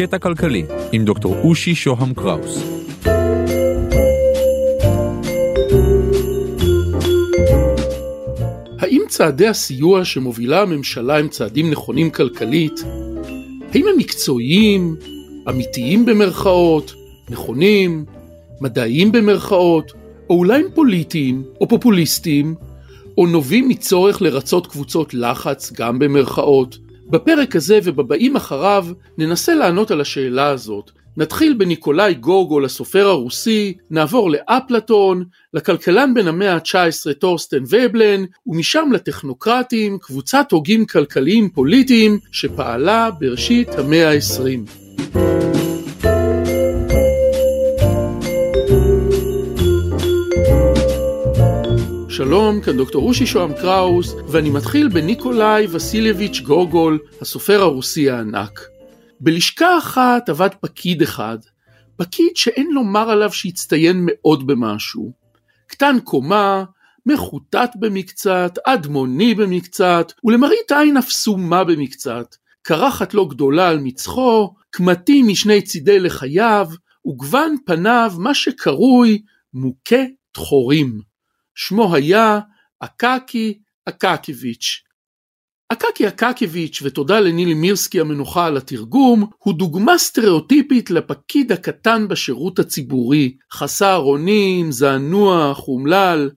קטע כלכלי עם דוקטור אושי שוהם קראוס. האם צעדי הסיוע שמובילה הממשלה הם צעדים נכונים כלכלית? האם הם מקצועיים, אמיתיים במרכאות, נכונים, מדעיים במרכאות, או אולי הם פוליטיים או פופוליסטיים, או נובעים מצורך לרצות קבוצות לחץ גם במרכאות? בפרק הזה ובבאים אחריו ננסה לענות על השאלה הזאת. נתחיל בניקולאי גוגול הסופר הרוסי, נעבור לאפלטון, לכלכלן בן המאה ה-19 טורסטן ובלן, ומשם לטכנוקרטים, קבוצת הוגים כלכליים פוליטיים שפעלה בראשית המאה ה-20. שלום, כאן דוקטור רושי שוהם קראוס, ואני מתחיל בניקולאי וסיליביץ' גוגול, הסופר הרוסי הענק. בלשכה אחת עבד פקיד אחד, פקיד שאין לומר עליו שהצטיין מאוד במשהו. קטן קומה, מחוטט במקצת, אדמוני במקצת, ולמראית עין אף סומה במקצת. קרחת לא גדולה על מצחו, קמטים משני צידי לחייו, וגוון פניו מה שקרוי מוכה דחורים. שמו היה אקקי אקקיביץ'. אקקי אקקיביץ', ותודה לנילי מירסקי המנוחה על התרגום, הוא דוגמה סטריאוטיפית לפקיד הקטן בשירות הציבורי, חסר אונים, זענוח, אומלל,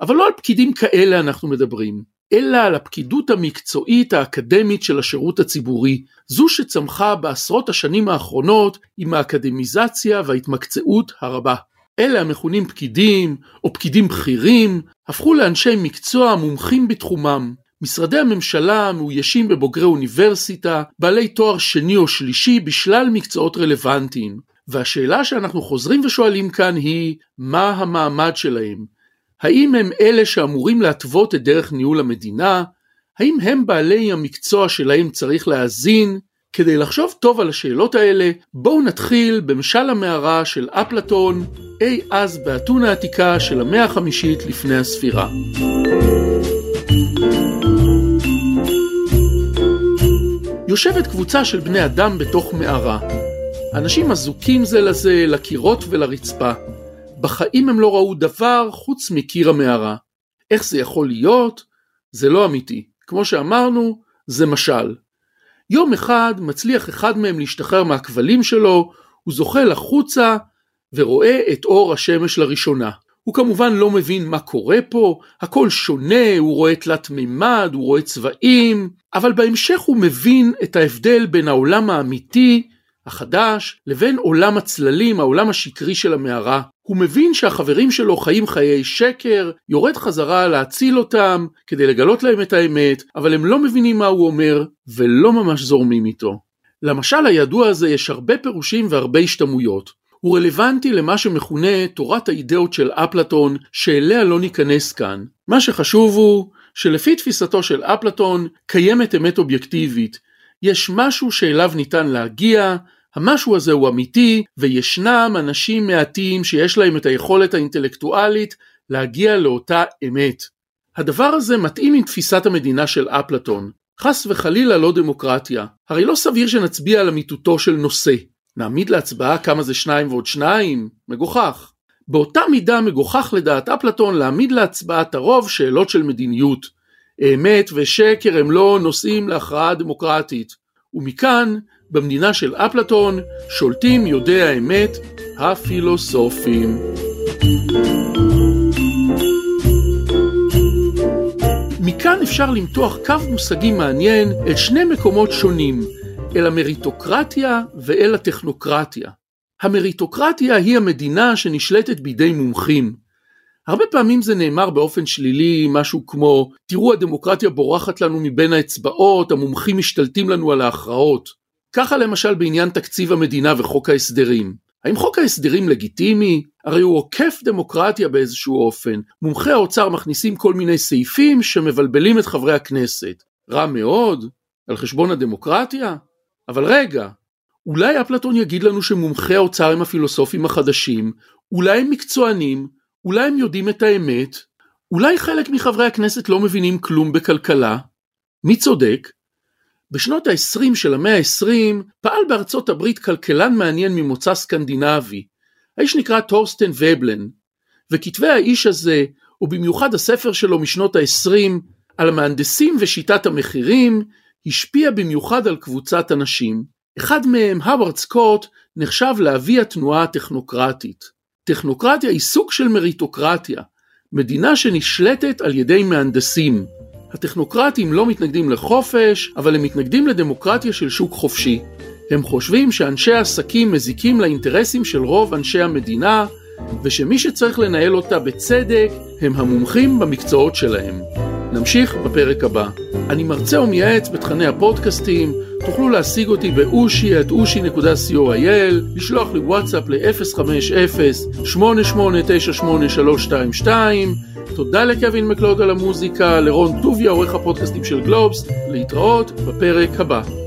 אבל לא על פקידים כאלה אנחנו מדברים, אלא על הפקידות המקצועית האקדמית של השירות הציבורי, זו שצמחה בעשרות השנים האחרונות עם האקדמיזציה וההתמקצעות הרבה. אלה המכונים פקידים או פקידים בכירים הפכו לאנשי מקצוע מומחים בתחומם. משרדי הממשלה מאוישים בבוגרי אוניברסיטה, בעלי תואר שני או שלישי בשלל מקצועות רלוונטיים. והשאלה שאנחנו חוזרים ושואלים כאן היא, מה המעמד שלהם? האם הם אלה שאמורים להתוות את דרך ניהול המדינה? האם הם בעלי המקצוע שלהם צריך להאזין? כדי לחשוב טוב על השאלות האלה, בואו נתחיל במשל המערה של אפלטון, אי אז באתונה העתיקה של המאה החמישית לפני הספירה. יושבת קבוצה של בני אדם בתוך מערה. אנשים אזוקים זה לזה, לקירות ולרצפה. בחיים הם לא ראו דבר חוץ מקיר המערה. איך זה יכול להיות? זה לא אמיתי. כמו שאמרנו, זה משל. יום אחד מצליח אחד מהם להשתחרר מהכבלים שלו, הוא זוחל החוצה ורואה את אור השמש לראשונה. הוא כמובן לא מבין מה קורה פה, הכל שונה, הוא רואה תלת מימד, הוא רואה צבעים, אבל בהמשך הוא מבין את ההבדל בין העולם האמיתי, החדש, לבין עולם הצללים, העולם השקרי של המערה. הוא מבין שהחברים שלו חיים חיי שקר, יורד חזרה להציל אותם, כדי לגלות להם את האמת, אבל הם לא מבינים מה הוא אומר, ולא ממש זורמים איתו. למשל הידוע הזה יש הרבה פירושים והרבה השתמעויות. הוא רלוונטי למה שמכונה תורת האידאות של אפלטון, שאליה לא ניכנס כאן. מה שחשוב הוא שלפי תפיסתו של אפלטון קיימת אמת אובייקטיבית. יש משהו שאליו ניתן להגיע, המשהו הזה הוא אמיתי, וישנם אנשים מעטים שיש להם את היכולת האינטלקטואלית להגיע לאותה אמת. הדבר הזה מתאים עם תפיסת המדינה של אפלטון. חס וחלילה לא דמוקרטיה. הרי לא סביר שנצביע על אמיתותו של נושא. נעמיד להצבעה כמה זה שניים ועוד שניים? מגוחך. באותה מידה מגוחך לדעת אפלטון להעמיד להצבעת הרוב שאלות של מדיניות. אמת ושקר הם לא נושאים להכרעה דמוקרטית. ומכאן, במדינה של אפלטון, שולטים יודעי האמת, הפילוסופים. מכאן אפשר למתוח קו מושגי מעניין אל שני מקומות שונים, אל המריטוקרטיה ואל הטכנוקרטיה. המריטוקרטיה היא המדינה שנשלטת בידי מומחים. הרבה פעמים זה נאמר באופן שלילי, משהו כמו, תראו הדמוקרטיה בורחת לנו מבין האצבעות, המומחים משתלטים לנו על ההכרעות. ככה למשל בעניין תקציב המדינה וחוק ההסדרים. האם חוק ההסדרים לגיטימי? הרי הוא עוקף דמוקרטיה באיזשהו אופן. מומחי האוצר מכניסים כל מיני סעיפים שמבלבלים את חברי הכנסת. רע מאוד? על חשבון הדמוקרטיה? אבל רגע, אולי אפלטון יגיד לנו שמומחי האוצר הם הפילוסופים החדשים, אולי הם מקצוענים, אולי הם יודעים את האמת, אולי חלק מחברי הכנסת לא מבינים כלום בכלכלה? מי צודק? בשנות ה-20 של המאה ה-20 פעל בארצות הברית כלכלן מעניין ממוצא סקנדינבי. האיש נקרא טורסטן ובלן, וכתבי האיש הזה, ובמיוחד הספר שלו משנות ה-20 על המהנדסים ושיטת המחירים, השפיע במיוחד על קבוצת אנשים. אחד מהם, הווארד סקוט, נחשב לאבי התנועה הטכנוקרטית. טכנוקרטיה היא סוג של מריטוקרטיה, מדינה שנשלטת על ידי מהנדסים. הטכנוקרטים לא מתנגדים לחופש, אבל הם מתנגדים לדמוקרטיה של שוק חופשי. הם חושבים שאנשי העסקים מזיקים לאינטרסים של רוב אנשי המדינה, ושמי שצריך לנהל אותה בצדק הם המומחים במקצועות שלהם. נמשיך בפרק הבא. אני מרצה ומייעץ בתכני הפודקאסטים, תוכלו להשיג אותי באושי את אושי.co.il, לשלוח לי וואטסאפ ל-050-8898-322. תודה לקווין מקלוד על המוזיקה, לרון טוביה עורך הפודקאסטים של גלובס, להתראות בפרק הבא.